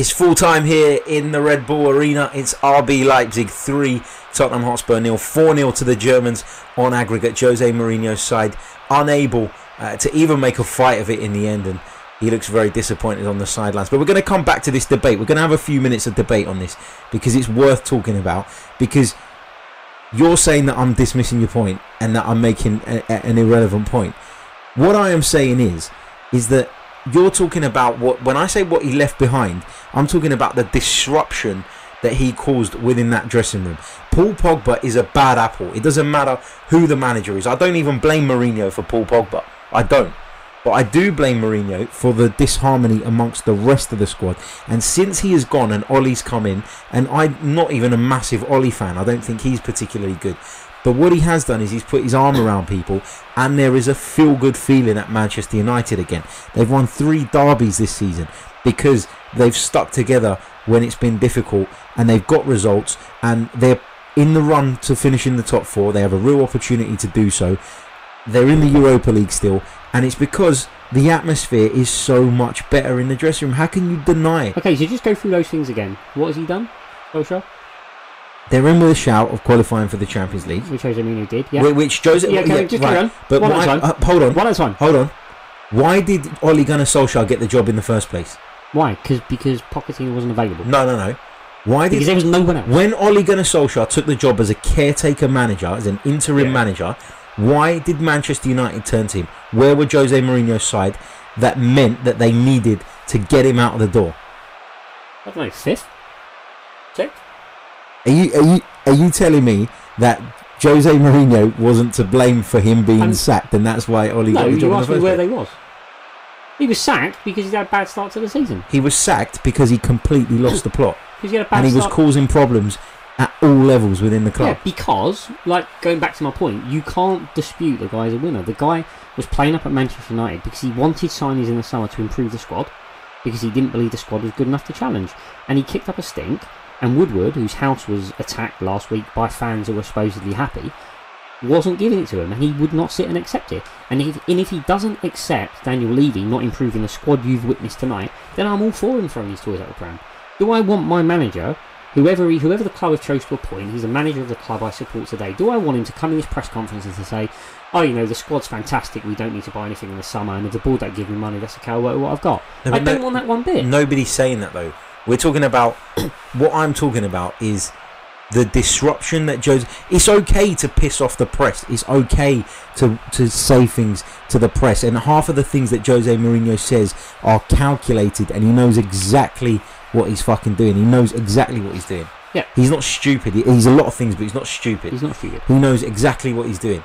It's full time here in the Red Bull Arena. It's RB Leipzig 3, Tottenham Hotspur nil, 4 0 to the Germans on aggregate. Jose Mourinho's side unable uh, to even make a fight of it in the end, and he looks very disappointed on the sidelines. But we're going to come back to this debate. We're going to have a few minutes of debate on this because it's worth talking about. Because you're saying that I'm dismissing your point and that I'm making a, a, an irrelevant point. What I am saying is, is that you're talking about what when I say what he left behind, I'm talking about the disruption that he caused within that dressing room. Paul Pogba is a bad apple. It doesn't matter who the manager is. I don't even blame Mourinho for Paul Pogba. I don't. But I do blame Mourinho for the disharmony amongst the rest of the squad. And since he has gone and Ollie's come in, and I'm not even a massive Ollie fan, I don't think he's particularly good. But what he has done is he's put his arm around people, and there is a feel good feeling at Manchester United again. They've won three derbies this season because they've stuck together when it's been difficult and they've got results and they're in the run to finish in the top four. They have a real opportunity to do so. They're in the Europa League still, and it's because the atmosphere is so much better in the dressing room. How can you deny it? Okay, so just go through those things again. What has he done, Solskjaer? They're in with a shout of qualifying for the Champions League, Which Jose Mourinho did. Yeah. whi- which Jose. Yeah, okay, just carry on. But One at why, a time. uh, hold on, One at a time. hold on. Why did Ole Gunnar Solskjaer get the job in the first place? Why? Cause, because Pochettino wasn't available. No, no, no. Why did Because there was no one else. When Ole Gunnar Solskjaer took the job as a caretaker manager, as an interim Yeah. manager, why did Manchester United turn to him? Where were Jose Mourinho's side that meant that they needed to get him out of the door? I don't know, fifth? Are you are you are you telling me that Jose Mourinho wasn't to blame for him being I'm- sacked, and that's why Ole No, got the job you asked me where they was. He was sacked because he had a bad start to the season. He was sacked because he completely lost the plot, Because he had a bad start. and he was start. causing problems at all levels within the club. Yeah, because, like, going back to my point, you can't dispute the guy's a winner. The guy was playing up at Manchester United because he wanted signings in the summer to improve the squad, because he didn't believe the squad was good enough to challenge. And he kicked up a stink, and Woodward, whose house was attacked last week by fans who were supposedly happy, wasn't giving it to him, and he would not sit and accept it. And if, and if he doesn't accept Daniel Levy not improving the squad you've witnessed tonight, then I'm all for him throwing his toys out the pram. Do I want my manager whoever he, whoever the club have chose to appoint, he's the manager of the club I support today. Do I want him to come in his press conferences and say, "Oh, you know, the squad's fantastic. We don't need to buy anything in the summer, and if the board don't give me money, that's okay. Work with what I've got." No, I don't no- want that one bit. Nobody's saying that though. We're talking about what I'm talking about is the disruption that Jose. It's okay to piss off the press. It's okay to to say things to the press, and half of the things that Jose Mourinho says are calculated, and he knows exactly what he's fucking doing. He knows exactly what he's doing. Yeah. He's not stupid. He's a lot of things, but he's not stupid. He's not stupid. He knows exactly what he's doing.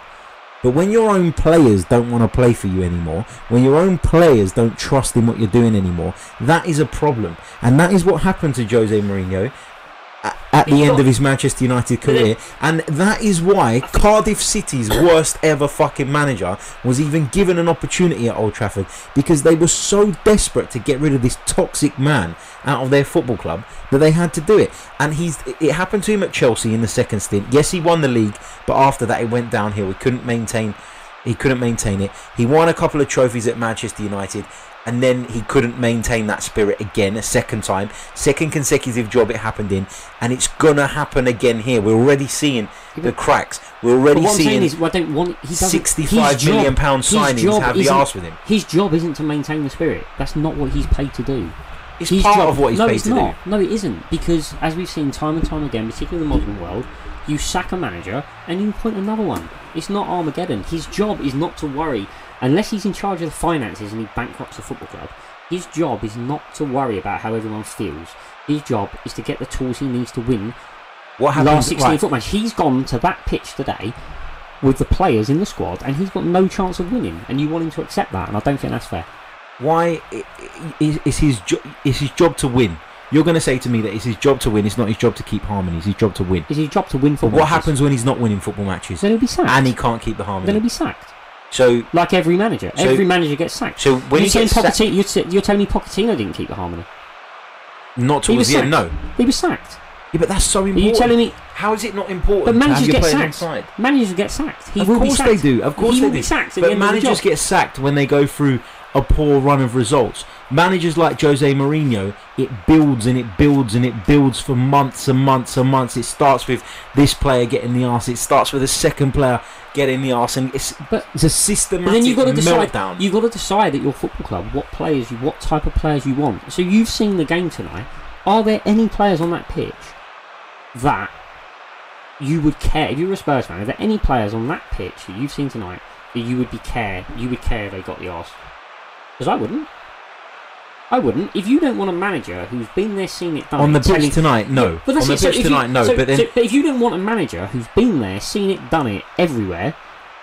But when your own players don't want to play for you anymore, when your own players don't trust in what you're doing anymore, that is a problem. And that is what happened to Jose Mourinho at, the end of his Manchester United career. And that is why Cardiff City's worst ever fucking manager was even given an opportunity at Old Trafford because they were so desperate to get rid of this toxic man out of their football club that they had to do it. And he's it happened to him at Chelsea in the second stint. Yes, he won the league, but after that it went downhill. He couldn't maintain he couldn't maintain it. He won a couple of trophies at Manchester United and then he couldn't maintain that spirit again a second time. Second consecutive job it happened in and it's gonna happen again here. We're already seeing the cracks. We're already what I'm saying seeing is, I don't want. Sixty-five million job- pound signings have the arse with him. His job isn't to maintain the spirit. That's not what he's paid to do. It's His part job- of what he's no, paid it's to not. do. No, it isn't. Because as we've seen time and time again, particularly in the modern world, you sack a manager and you appoint another one. It's not Armageddon. His job is not to worry, unless he's in charge of the finances and he bankrupts the football club. His job is not to worry about how everyone feels. His job is to get the tools he needs to win What happened, last 16 Right, foot match. He's gone to that pitch today with the players in the squad and he's got no chance of winning. And you want him to accept that, and I don't think that's fair. why is, is his jo- is his job to win? You're going to say to me that it's his job to win. It's not his job to keep harmony. It's his job to win. It's his job to win But football what matches. happens when he's not winning football matches Then he'll be sacked. and he can't keep the harmony. then he'll be sacked. So Like every manager. So- every manager gets sacked. so when you're, saying sacked, Pochettino, you're, t- you're telling me Pochettino didn't keep the harmony? not towards the end. No, He was sacked. yeah, but that's so Are important. you telling me? How is it not important? But managers get sacked. Managers get sacked. He of will course be they sacked. do. Of course he they do. sacked the But the managers job. get sacked when they go through a poor run of results. Managers like Jose Mourinho, it builds and it builds and it builds for months and months and months. It starts with this player getting the arse. It starts with a second player getting the arse, and it's But it's a systematic then you've got to decide. meltdown. You've got to decide at your football club what players, you, what type of players you want. So you've seen the game tonight. Are there any players on that pitch that you would care? If you were a Spurs fan, are there any players on that pitch that you've seen tonight that you would be care? You would care if they got the arse? Because I wouldn't. I wouldn't. If you don't want a manager who's been there, seen it done, on the telling- pitch tonight, no. but that's on the. So pitch you- tonight, no. so- but then so- but if you don't want a manager who's been there, seen it, done it everywhere,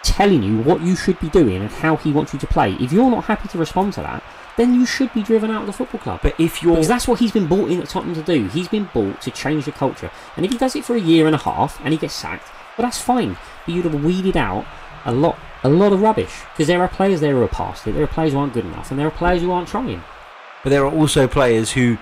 telling you what you should be doing and how he wants you to play, if you're not happy to respond to that, then you should be driven out of the football club. but if you're Because that's what he's been brought in at Tottenham to do. He's been brought to change the culture. And if he does it for a year and a half and he gets sacked, well, that's fine. But you'd have weeded out a lot, a lot of rubbish. Because there are players there who are past it. There are players who aren't good enough, and there are players who aren't trying. but there are also players who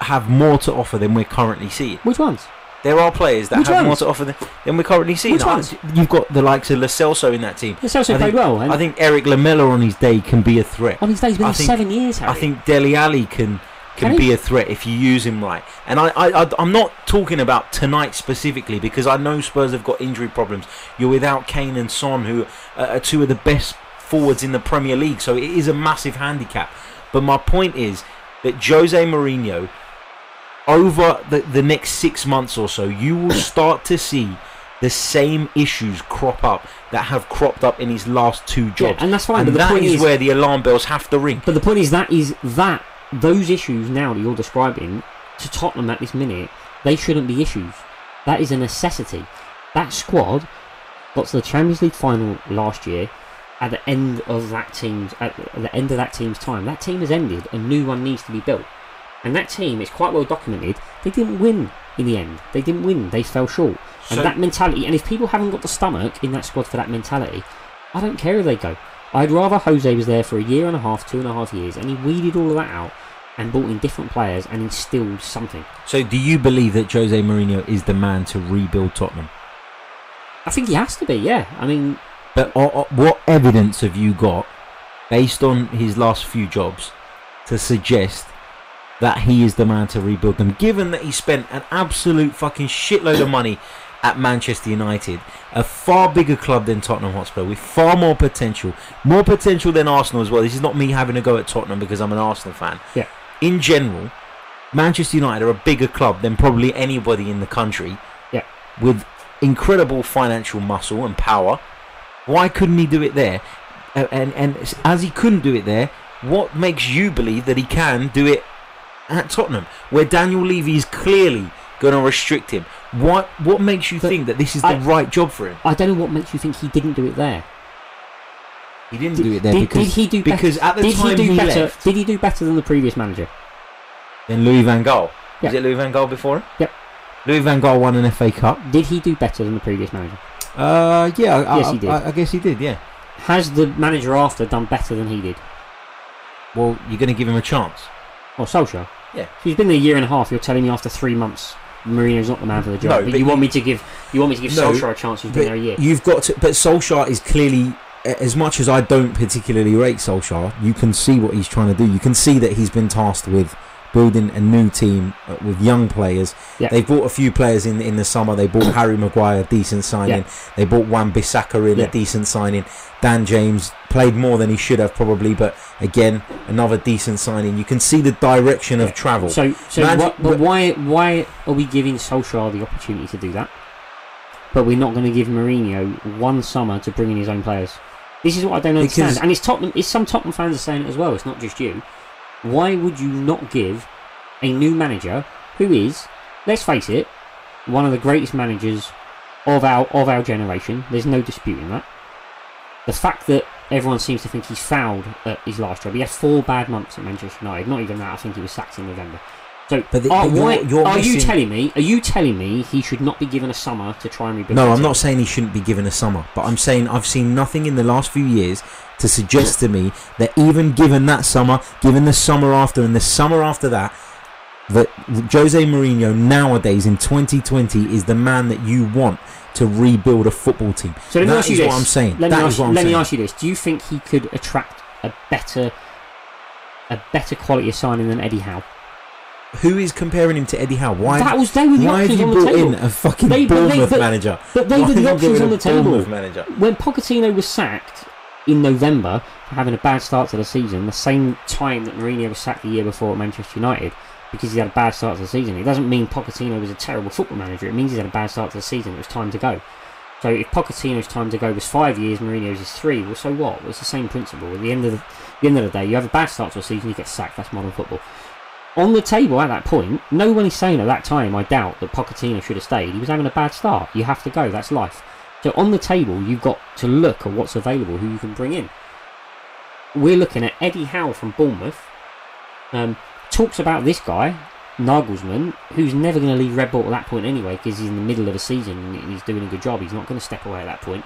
have more to offer than we're currently seeing. Which ones? There are players that Which have more to offer than, than we're currently seeing. Which ones? You've got the likes of Lo Celso in that team. Also played well. And I think Erik Lamela on his day can be a threat. on his day, he's been I think- seven years, Harry. I think Dele Alli can can Can be a threat if you use him right. And I, I, I I'm not talking about tonight specifically because I know Spurs have got injury problems. You're without Kane and Son, who are two of the best forwards in the Premier League, so it is a massive handicap. But my point is that Jose Mourinho, over the, the next six months or so, you will start to see the same issues crop up that have cropped up in his last two Yeah, jobs. and that's fine. and but the that point is is, where the alarm bells have to ring. but the point is that is that those issues now that you're describing to Tottenham at this minute, they shouldn't be issues. That is a necessity. That squad got to the Champions League final last year. At the end of that team's at the end of that team's time, that team has ended. A new one needs to be built. And that team, is quite well documented. They didn't win in the end. They didn't win. They fell short. And that mentality. And if people haven't got the stomach in that squad for that mentality, I don't care if they go. I'd rather Jose was there for a year and a half, two and a half years, and he weeded all of that out and brought in different players and instilled something. So, do you believe that Jose Mourinho is the man to rebuild Tottenham? I think he has to be. Yeah. I mean, But uh, uh, what evidence have you got, based on his last few jobs, to suggest that he is the man to rebuild them? Given that he spent an absolute fucking shitload of money at Manchester United, a far bigger club than Tottenham Hotspur, with far more potential, more potential than Arsenal as well. This is not me having a go at Tottenham because I'm an Arsenal fan. Yeah. In general, Manchester United are a bigger club than probably anybody in the country. Yeah. With incredible financial muscle and power. Why couldn't he do it there? And and as he couldn't do it there, what makes you believe that he can do it at Tottenham, where Daniel Levy is clearly going to restrict him? What what makes you But think that this is I- the right job for him? I don't know what makes you think he didn't do it there. He didn't Did, do it there did, because did he do because better? at the did time he do he better? left, Did he do better than the previous manager? then Louis Van Gaal. Yeah. Was it Louis Van Gaal before him? Yep. Louis Van Gaal won an FA Cup. Did he do better than the previous manager? Uh, yeah, I, Yes, I- he did. I, I guess he did. Yeah. Has the manager after done better than he did? Well, you're going to give him a chance. Or Solskjaer? Yeah. He's been there a year and a half. You're telling me after three months, Mourinho's not the man for the job. No, but, but you want me to give you want me to give No, Solskjaer a chance? Who's been there a year? You've got to, but Solskjaer is clearly, as much as I don't particularly rate Solskjaer, you can see what he's trying to do. You can see that he's been tasked with building a new team uh, with young players. Yeah. They bought a few players in in the summer. They bought Harry Maguire, a decent signing. They bought Wan Bissaka in Yeah. a decent signing. Dan James played more than he should have probably, but again, another decent signing. You can see the direction of travel. So, so Man- what, but why why are we giving Solskjaer the opportunity to do that? But we're not going to give Mourinho one summer to bring in his own players. This is what I don't understand. Because- and it's Tottenham. It's some Tottenham fans are saying it as well. It's not just you. Why would you not give a new manager who is, let's face it, one of the greatest managers of our of our generation? There's no disputing that. The fact that everyone seems to think he's fouled at his last job. He had four bad months at Manchester United. Not even that. I think he was sacked in November. So, But the- are, but you're- why, you're are you telling me? Are you telling me he should not be given a summer to try and rebuild? No, I'm team? not saying he shouldn't be given a summer, but I'm saying I've seen nothing in the last few years to suggest to me that even given that summer, given the summer after, and the summer after that, that Jose Mourinho nowadays in 2020 is the man that you want to rebuild a football team. So let me That ask you is this. what I'm saying. Let, That me, is ask, what I'm let me ask you this: Do you think he could attract a better a better quality of signing than Eddie Howe. Who is comparing him to Eddie Howe? Why? that was they were the why have options you on the brought table. in a fucking They- they- Bournemouth but- manager? but they Why were the options on the table. Bournemouth manager. When Pochettino was sacked in November for having a bad start to the season, the same time that Mourinho was sacked the year before at Manchester United because he had a bad start to the season, it doesn't mean Pochettino was a terrible football manager. It means he had a bad start to the season. It was time to go. So if Pochettino's time to go was five years, Mourinho's is three. Well, so what? Well, it's the same principle. At the end of the, the end of the day, you have a bad start to a season, you get sacked. That's modern football. On the table at that point, no one is saying at that time, I doubt that Pochettino should have stayed. He was having a bad start. You have to go. That's life. So on the table, you've got to look at what's available, who you can bring in. We're looking at Eddie Howe from Bournemouth. Um, talks about this guy, Nagelsmann, who's never going to leave Red Bull at that point anyway, because he's in the middle of a season and he's doing a good job. He's not going to step away at that point.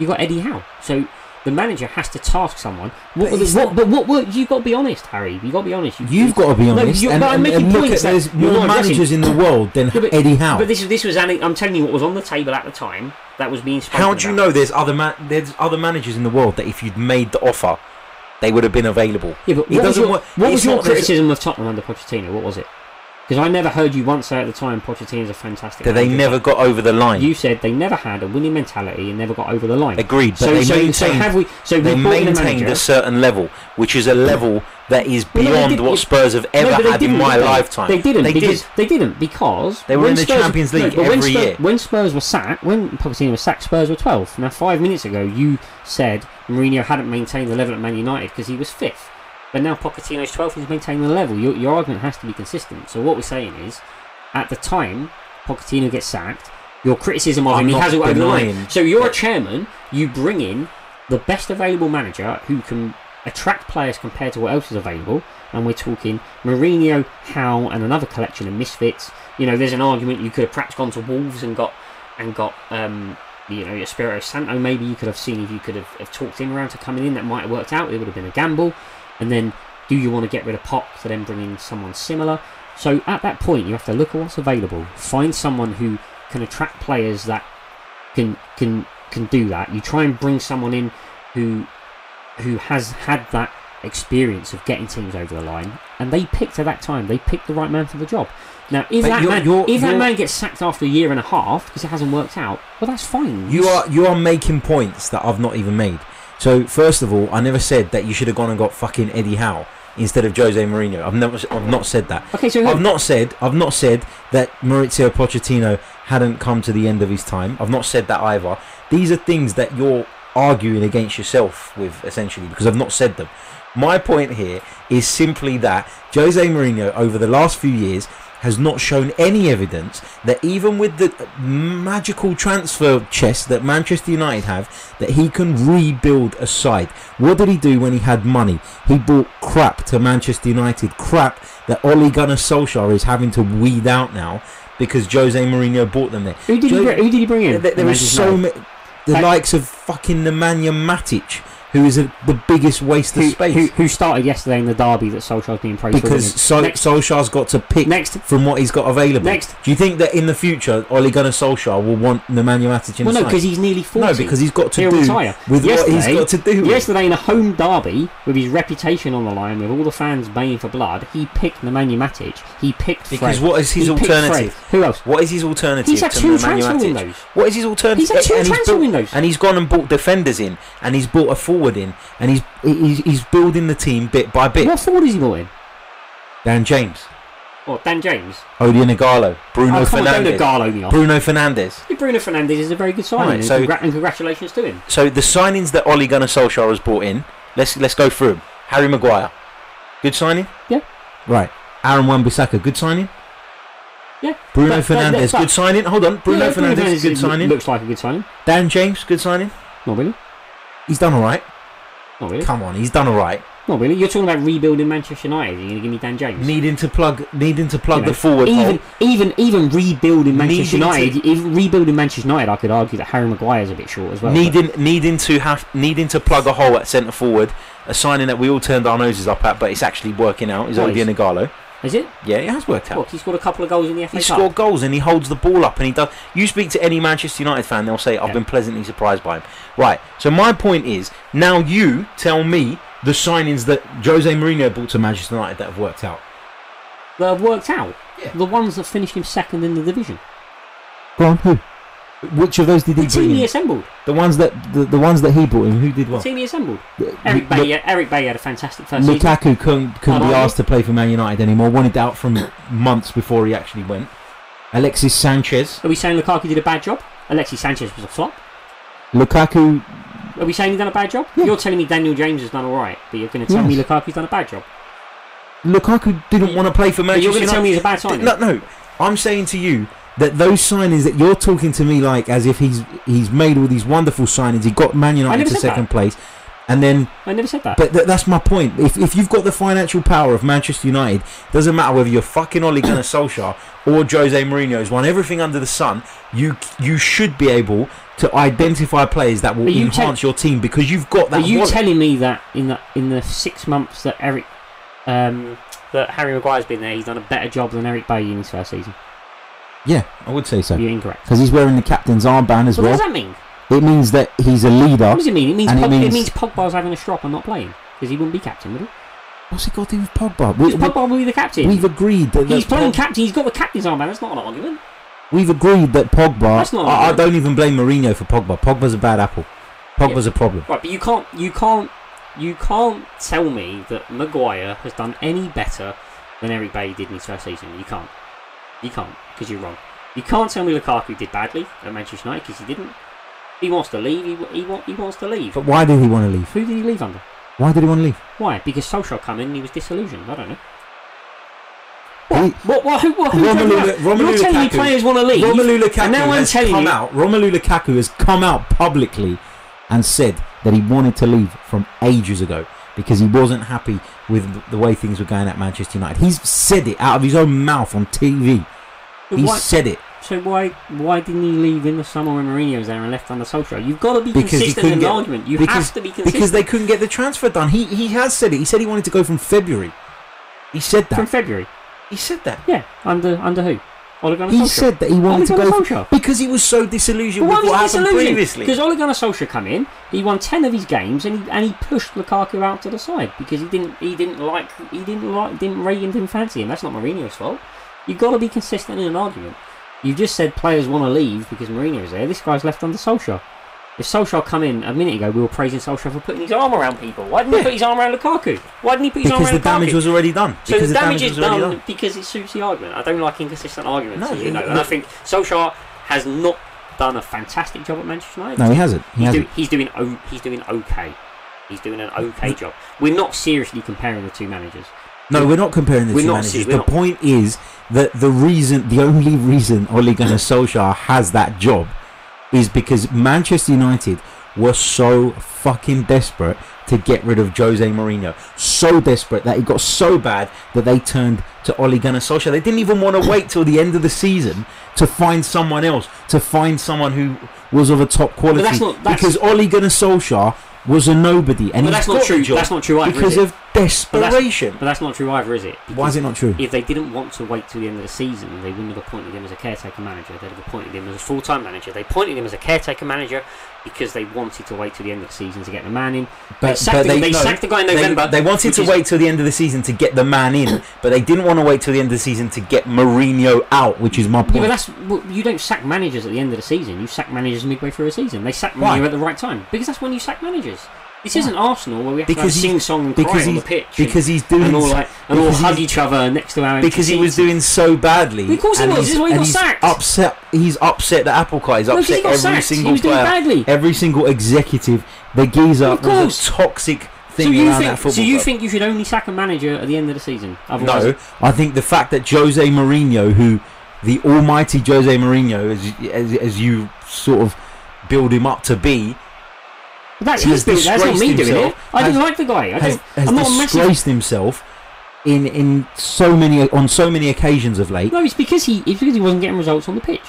You've got Eddie Howe, so the manager has to task someone. What, But the- what, not- but what were you've got to be honest, Harry. You've got to be honest. You, You've got to be honest. No, and, but I'm making and look points at there's more managers in the world than Yeah, but- Eddie Howe. But this this was I'm telling you what was on the table at the time that was being spoken How do you about. know there's other ma- there's other managers in the world that if you'd made the offer, they would have been available? Yeah, but It what was your, work- what was your criticism of Tottenham under Pochettino? What was it? Because I never heard you once say at the time Pochettino's a fantastic. That they never got over the line. You said they never had a winning mentality and never got over the line. Agreed, but so, they so, maintained so have we? So they in a maintained a certain level, which is a level that is Well, no, beyond what Spurs have ever No, had in my they? lifetime. They didn't They because did. they didn't because They were when in the Spurs- Champions League when every Spurs, year. When Spurs were sacked, when Pochettino was sacked, Spurs were 12th. Now, five minutes ago, you said Mourinho hadn't maintained the level at Man United because he was fifth. But now Pochettino's 12th, he's maintaining the level. Your, your argument has to be consistent. So what we're saying is, at the time Pochettino gets sacked, your criticism of I'm him, he hasn't got over the line. So you're a chairman, you bring in the best available manager who can attract players compared to what else is available, and we're talking Mourinho, Howe, and another collection of misfits. You know, there's an argument you could have perhaps gone to Wolves and got and got um, you know Espirito Santo. Maybe you could have seen if you could have, have talked him around to coming in. That might have worked out. It would have been a gamble. And then, do you want to get rid of Pop to then bring in someone similar? So at that point, you have to look at what's available. Find someone who can attract players that can can can do that. You try and bring someone in who who has had that experience of getting teams over the line, and they picked at that time. They picked the right man for the job. Now, if But that you're- man you're- if that you're- man gets sacked after a year and a half because it hasn't worked out, well, that's fine. You are you are making points that I've not even made. So first of all, I never said that you should have gone and got fucking Eddie Howe instead of Jose Mourinho. I've never I've not said that. okay. So I've not said I've not said that Maurizio Pochettino hadn't come to the end of his time. I've not said that either. These are things that you're arguing against yourself with essentially because I've not said them. My point here is simply that Jose Mourinho over the last few years has not shown any evidence that even with the magical transfer chest that Manchester United have that he can rebuild a side. What did he do when he had money? He bought crap to Manchester United, crap that Ole Gunnar Solskjaer is having to weed out now because Jose Mourinho bought them there. who did, he bring, who did he bring in? There, there is so many. The Like- likes of fucking Nemanja Matic, who is a, the biggest waste of space. who, who started yesterday in the derby that Solskjaer's being praised because for. so, next, Solskjaer's got to pick next, from what he's got available. Next. Do you think that in the future Ole Gunnar Solskjaer will want Nemanja Matic in well, no, because he's nearly forty. No, because he's got to He'll do retire. with what he's Yesterday- got to do. with. Yesterday, in a home derby, with his reputation on the line, with all the fans baying for blood, he picked Nemanja Matic. He picked Because what is his He alternative? Who else? What is his alternative He's had two transfer Matic? windows. What is his alternative? He's had two and transfer windows. and he's gone and bought defenders in, and he's bought a forward in, and he's he's, he's building the team bit by bit. What forward is he brought in? Dan James, What, Dan James? Odion Ighalo, Bruno oh, come on, Fernandes, Garlo me off. Bruno Fernandes. Yeah, Bruno Fernandes is a very good signing, Right, and, so- and congratulations to him. So the signings that Ole Gunnar Solskjaer has brought in, let's let's go through them. Harry Maguire, good signing. Yeah. Right. Aaron Wan-Bissaka, good signing. Yeah. Bruno But- but- but- good signing. Hold on, Bruno Yeah, Fernandes, good signing. Looks like a good signing. Dan James, good signing. Not really. He's done all right. Not really. Come on, he's done all right. Not really. You're talking about rebuilding Manchester United. You're going to give me Dan James? Needing to plug, needing to plug You know, the forward hole. even even even rebuilding Manchester Needing to- United, even rebuilding Manchester United, I could argue that Harry Maguire's a bit short as well. but- needing needing to have needing to plug a hole at centre forward, a signing that we all turned our noses up at, but it's actually working out. Is What is? Odion Is it? Yeah, it has worked out. What? He scored a couple of goals in the FA He Cup. scored goals and he holds the ball up and he does. You speak to any Manchester United fan, they'll say, "I've Yeah. been pleasantly surprised by him." Right. So my point is, now you tell me the signings that Jose Mourinho brought to Manchester United that have worked out. That have worked out. Yeah. The ones that finished him second in the division. Go on, who? Which of those did The he team bring? he assembled. The ones that the, the ones that he brought in. Who did The what? team he assembled. The- Eric the- Bay. Eric Bailly had a fantastic first season. Lukaku couldn't, couldn't be asked to play for Man United anymore. Wanted out from months before he actually went. Alexis Sanchez, Are we saying Lukaku did a bad job? Alexis Sanchez was a flop. Lukaku. Are we saying he's done a bad job? Yeah. You're telling me Daniel James has done all right, but you're going to tell me Lukaku's done a bad job. Lukaku didn't want to play for But Manchester you're going to tell me United. he's a bad signing. No, no. I'm saying to you that those signings that you're talking to me like as if he's he's made all these wonderful signings. He got Man United to second that. place, and then I never said that. But th- that's my point. If, if you've got the financial power of Manchester United, doesn't matter whether you're fucking Ole Gunnar Solskjaer or Jose Mourinho has won everything under the sun. You you should be able to identify players that will you enhance tell- your team because you've got that. Are you wallet. telling me that in the in the six months that Eric um, that Harry Maguire's been there, he's done a better job than Eric Bailly in his first season? Yeah, I would say so You're incorrect. because he's wearing the captain's armband as well. What well. does that mean? It means that he's a leader. What does it mean? It means, And it Pog- it means- Pogba's having a strop and not playing because he wouldn't be captain, would he? What's he got to do with Pogba? We, Because Pogba will be the captain. We've agreed that He's playing Pog- captain. He's got the captain's armband. That's not an argument. We've agreed that Pogba. That's not I, I don't even blame Mourinho for Pogba. Pogba's a bad apple. Pogba's a problem. Right, but you can't, you can't, you can't tell me that Maguire has done any better than Eric Bailly did in his first season. You can't. You can't because you're wrong. You can't tell me Lukaku did badly at Manchester United because he didn't. He wants to leave. He, he, he wants to leave. But why did he want to leave? Who did he leave under? Why did he want to leave? Why? Because Solskjaer come in and he was disillusioned. I don't know. He- What? What? Who? What? Who Romelu-? Romelu You're telling me players want to leave, Romelu Lukaku and now I'm has telling come you. out. Romelu Lukaku has come out publicly and said that he wanted to leave from ages ago because he wasn't happy with the way things were going at Manchester United. He's said it out of his own mouth on TV. He Why- said it So why why didn't he leave in the summer when Mourinho was there and left under Solskjaer? You've got to be Because consistent in the argument. You because- have to be consistent. because they couldn't get the transfer done. He he has said it. He said he wanted to go from February. He said that. from. February. He said that. Yeah, under under who? Ole Gunnar He said that he wanted to go because he was so disillusioned why with what was happened disillusioned? previously. Because Ole Gunnar Solskjaer come in, he won ten of his games, and he and he pushed Lukaku out to the side because he didn't he didn't like he didn't like didn't him didn't fancy him. That's not Mourinho's fault. You've got to be consistent in an argument. You've just said players want to leave because Mourinho's there. This guy's left under Solskjaer. If Solskjaer come in a minute ago, we were praising Solskjaer for putting his arm around people. Why didn't Yeah. he put his arm around Lukaku? Why didn't he put his arm around? because arm the damage was already done. So because the damage is was already done, because it suits the argument. I don't like inconsistent arguments, No, you know. you- And I think Solskjaer has not done a fantastic job at Manchester United. No, he hasn't. He he's, hasn't. do, he's doing o- he's doing okay. He's doing an okay job. We're not seriously comparing the two managers. No, we're not comparing the We're two not managers. see- the not- point is that the reason, the only reason Ole Gunnar Solskjaer has that job is because Manchester United were so fucking desperate to get rid of Jose Mourinho. So desperate that it got so bad that they turned to Ole Gunnar Solskjaer. They didn't even want to wait till the end of the season to find someone else, to find someone who was of a top quality. that's not- that's- because Ole Gunnar Solskjaer was a nobody, and But that's not true. That's not true either, because of desperation. But that's not true either, is it? Why is it not true? If they didn't want to wait till the end of the season, they wouldn't have appointed him as a caretaker manager. They'd have appointed him as a full-time manager. They appointed him as a caretaker manager because they wanted to wait till the end of the season to get the man in. they sacked, the, they no, sacked the guy in November. They, wanted to is- wait till the end of the season to get the man in, but they didn't want to wait till the end of the season to get Mourinho out, which is my Yeah, point. but that's well, you don't sack managers at the end of the season. You sack managers midway through a season. They sack? Mourinho at the right time because that's when you sack managers. This isn't Arsenal where we have Because to he- sing song and cry on the pitch because he's doing and all like and all hug each other next to our because he was doing so badly. Of course he was, this is why he got he's sacked. Upset. He's upset the apple cart. He's No, he upset got every sacked. He single was doing player, every single executive. The geezer Of was course. a toxic thing So you around that think? football So you club. think you should only sack a manager at the end of the season? Otherwise, No, I think the fact that Jose Mourinho, who the almighty Jose Mourinho, as, as, as you sort of build him up to be, But that's has his doing. That's not me doing it. I didn't like the guy. I has, has I'm not disgraced himself in in so many on so many occasions of late. No, it's because he it's because he wasn't getting results on the pitch.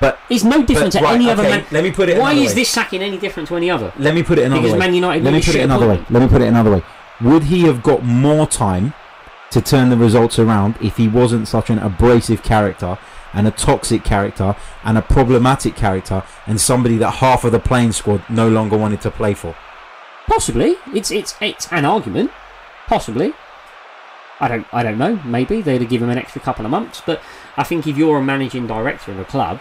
But It's no different but, to right, any other man. let me put it. Why is way. this sacking any different to any other? Let me put it another Because way. Man United Let me put it another way. Let me put it another way. Would he have got more time to turn the results around if he wasn't such an abrasive character and a toxic character and a problematic character and somebody that half of the playing squad no longer wanted to play for. Possibly, it's it's it's an argument. Possibly, I don't I don't know. Maybe they'd have given him an extra couple of months, but I think if you're a managing director of a club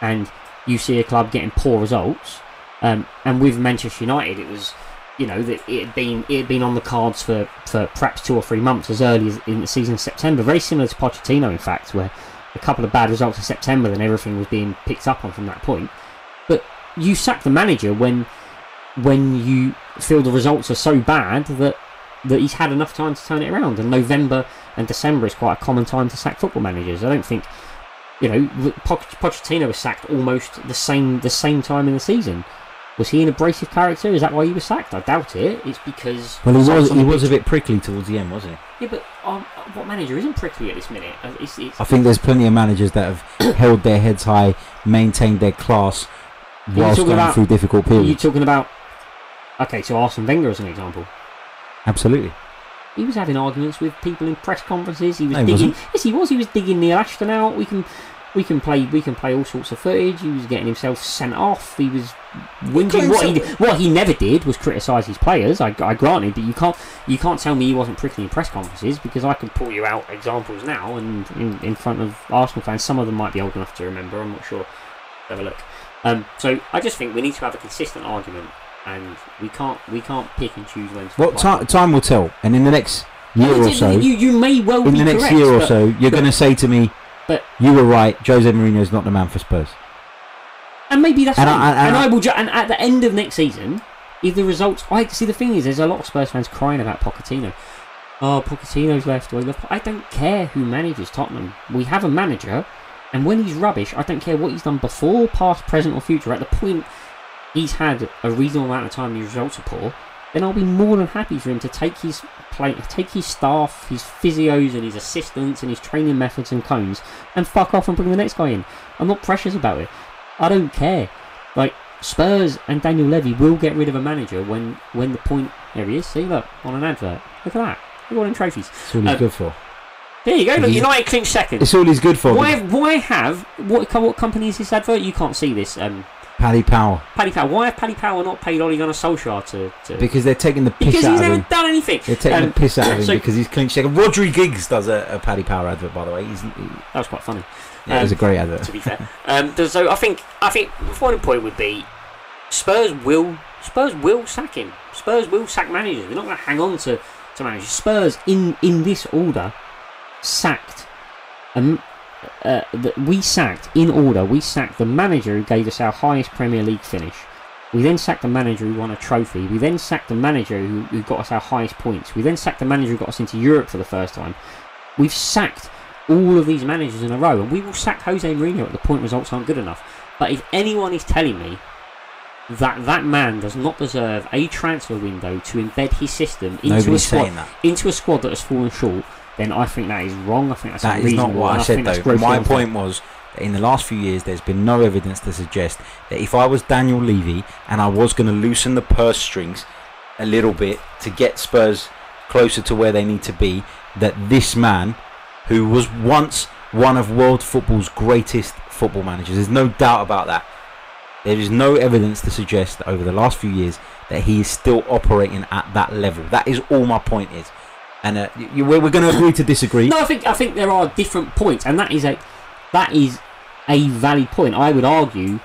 and you see a club getting poor results, um, and with Manchester United, it was you know that it had been it had been on the cards for, for perhaps two or three months as early as in the season of September, very similar to Pochettino, in fact, where a couple of bad results in September, then everything was being picked up on from that point. But you sack the manager when when you feel the results are so bad that that he's had enough time to turn it around. And November and December is quite a common time to sack football managers. I don't think you know Poch- Pochettino was sacked almost the same the same time in the season. Was he an abrasive character? Is that why he was sacked? I doubt it. It's because Well, he was he was a bit prickly towards the end, wasn't he? Yeah, but um, what manager isn't prickly at this minute? Uh, It's, it's, I think there's plenty of managers that have held their heads high, maintained their class whilst going about- through difficult periods. Are you periods. talking about? Okay, so Arsene Wenger as an example. Absolutely. He was having arguments with people in press conferences. He was No, he digging. wasn't. Yes, he was. He was digging Neil Ashton out. We can, we can play. We can play all sorts of footage. He was getting himself sent off. He was whinging. What he, what he never did was criticise his players. I, I granted, but you can't, you can't tell me he wasn't prickly in press conferences because I can pull you out examples now and in, in front of Arsenal fans. Some of them might be old enough to remember. I'm not sure. Have a look. Um, so I just think we need to have a consistent argument, and we can't, we can't pick and choose when. to Well, apply. time will tell. And in the next year or so, you, you may well in be the next correct, year or but- so, you're going to say to me, but- you were right. Jose Mourinho is not the man for Spurs. And maybe that's And fine. I- and, and I, I- will. Ju- and at the end of next season, if the results, I see the thing is, there's a lot of Spurs fans crying about Pochettino. Oh, Pochettino's left. Oh, or left. I don't care who manages Tottenham. We have a manager, and when he's rubbish, I don't care what he's done before, past, present, or future. At the point he's had a reasonable amount of time, the results are poor. Then I'll be more than happy for him to take his play, take his staff, his physios, and his assistants, and his training methods and cones, and fuck off and bring the next guy in. I'm not precious about it. I don't care. Like Spurs and Daniel Levy will get rid of a manager when when the point. There he is. See, look on an advert. Look at that. All them trophies. That's all he's Um, good for. There you go. Look, United clinch second. It's all he's good for. Why? Why have what? What company is this advert? You can't see this. Um, Paddy Power. Paddy Power. Why have Paddy Power not paid Ole Gunnar Solskjaer to? to Because they're taking the piss because out of him. Because he's never done anything. They're taking Um, the piss out of him so- because he's clinched second. Rodri Giggs does a, a Paddy Power advert, by the way. He's, he, That was quite funny. yeah, it was a Um, great advert. to be fair. Um, so I think I think the final point would be Spurs will Spurs will sack him. Spurs will sack managers. They're not going to hang on to, to managers. Spurs in in this order sacked. Um, uh, we sacked in order. We sacked the manager who gave us our highest Premier League finish. We then sacked the manager who won a trophy. We then sacked the manager who, who got us our highest points. We then sacked the manager who got us into Europe for the first time. We've sacked all of these managers in a row, and we will sack Jose Mourinho at the point results aren't good enough. But if anyone is telling me that that man does not deserve a transfer window to embed his system into a squad into a squad that has fallen short, then I think that is wrong. I think that's That is not what and I said, though. My point was that in the last few years, there's been no evidence to suggest that if I was Daniel Levy and I was going to loosen the purse strings a little bit to get Spurs closer to where they need to be, that this man, who was once one of world football's greatest football managers, there's no doubt about that. There is no evidence to suggest that over the last few years that he is still operating at that level. That is all my point is. And uh, you, we're, we're going to agree to disagree. No, I think I think there are different points, and that is a that is a valid point. I would argue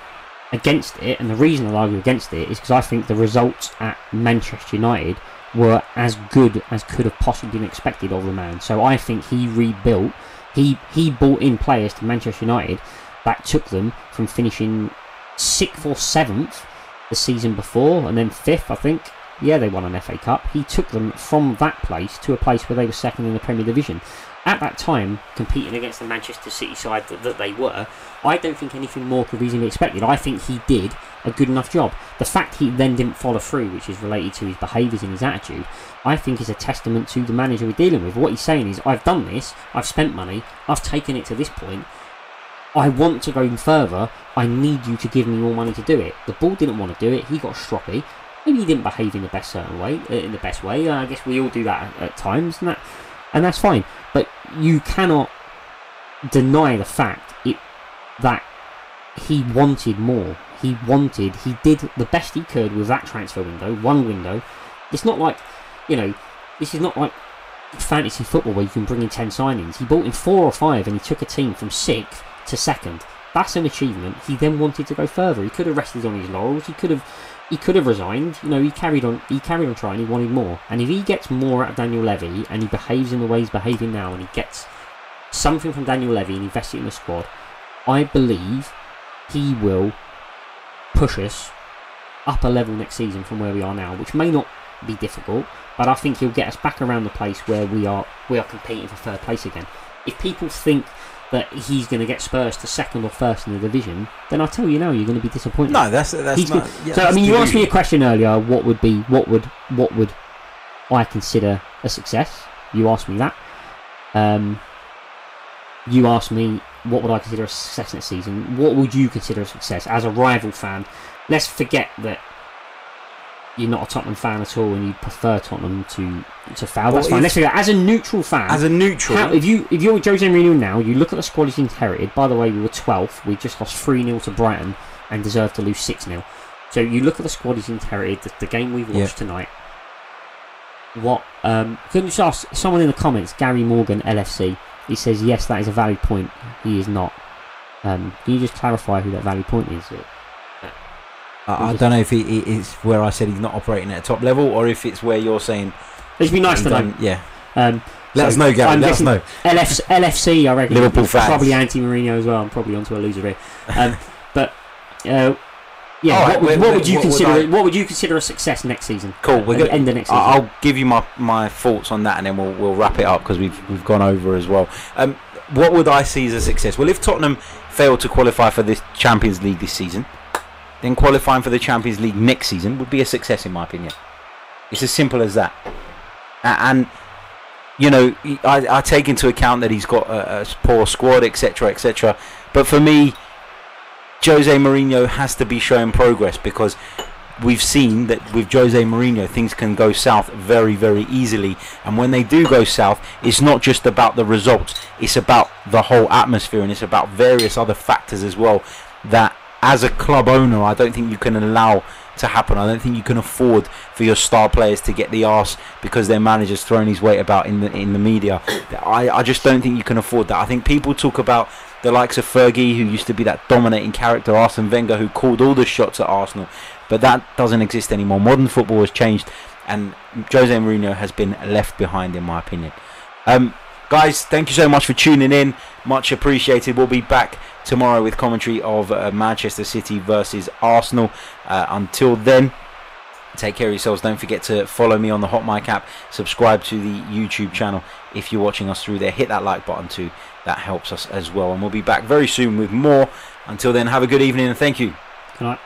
against it, and the reason I argue against it is because I think the results at Manchester United were as good as could have possibly been expected of the man. So I think he rebuilt. He he brought in players to Manchester United that took them from finishing sixth or seventh the season before, and then fifth, I think. Yeah, they won an FA Cup. He took them from that place to a place where they were second in the Premier Division. At that time, competing against the Manchester City side that, that they were, I don't think anything more could reasonably be expected. I think he did a good enough job. The fact he then didn't follow through, which is related to his behaviours and his attitude, I think is a testament to the manager we're dealing with. What he's saying is, I've done this, I've spent money, I've taken it to this point, I want to go further. I need you to give me more money to do it. The ball didn't want to do it. He got stroppy. Maybe he didn't behave in the best certain way, uh, in the best way. I guess we all do that at, times, and that and that's fine. But you cannot deny the fact it that he wanted more. He wanted, he did the best he could with that transfer window, one window. It's not like, you know, this is not like fantasy football where you can bring in 10 signings. He bought in four or five and he took a team from sixth to second. That's an achievement. He then wanted to go further. He could have rested on his laurels. He could have he could have resigned. You know, he carried on. He carried on trying. He wanted more. And if he gets more out of Daniel Levy and he behaves in the way he's behaving now, and he gets something from Daniel Levy and invests it in the squad, I believe he will push us up a level next season from where we are now, which may not be difficult, but I think he'll get us back around the place where we are we are competing for third place again. If people think that he's going to get Spurs to second or first in the division, then I tell you now, you're going to be disappointed. No, that's that's He's not. good. yeah, so I mean, you asked me a question earlier. What would be what would what would I consider a success? You asked me that. Um, you asked me what would I consider a success in next season. What would you consider a success as a rival fan? Let's forget that you're not a Tottenham fan at all, and you prefer Tottenham to to foul. That's Well, fine. Let's as a neutral fan. As a neutral, How, if you if you're Jose Mourinho now, you look at the squad he's inherited. By the way, we were 12th. We just lost three 0 to Brighton and deserved to lose six 0 So you look at the squad he's inherited. The, the game we've watched tonight. What? Um, can you just ask someone in the comments? Gary Morgan, LFC. He says yes, that is a valid point. He is not. Um, can you just clarify who that valid point is? I, I don't know if it, it- it's where I said he's not operating at a top level, or if it's where you're saying. It'd be nice to know. Yeah, Um, let So, us know, Gary. I'm Let us know. LF, LFC, I reckon. Liverpool fans. Probably anti Mourinho as well. I'm probably onto a loser here. Um, but uh, yeah, right, what, would, wait, what would you what would consider? I- what would you consider a success next season? Cool. We're the end of next season. I'll give you my, my thoughts on that, and then we'll we'll wrap it up because we've we've gone over as well. Um, what would I see as a success? Well, if Tottenham fail to qualify for this Champions League this season, then qualifying for the Champions League next season would be a success, in my opinion. It's as simple as that. And you know, I, I take into account that he's got a, a poor squad, etc., etc. But for me, Jose Mourinho has to be showing progress because we've seen that with Jose Mourinho things can go south very very easily and when they do go south it's not just about the results it's about the whole atmosphere and it's about various other factors as well that as a club owner I don't think you can allow to happen I don't think you can afford for your star players to get the arse because their manager's throwing his weight about in the in the media I, I just don't think you can afford that I think people talk about the likes of Fergie, who used to be that dominating character, Arsene Wenger, who called all the shots at Arsenal, but that doesn't exist anymore. Modern football has changed, and Jose Mourinho has been left behind, in my opinion. Um, guys, thank you so much for tuning in. Much appreciated. We'll be back tomorrow with commentary of uh, Manchester City versus Arsenal. Uh, until then, take care of yourselves. Don't forget to follow me on the Hot Mic app. Subscribe to the YouTube channel if you're watching us through there. Hit that like button too. That helps us as well. And we'll be back very soon with more. Until then, have a good evening and thank you. Good night.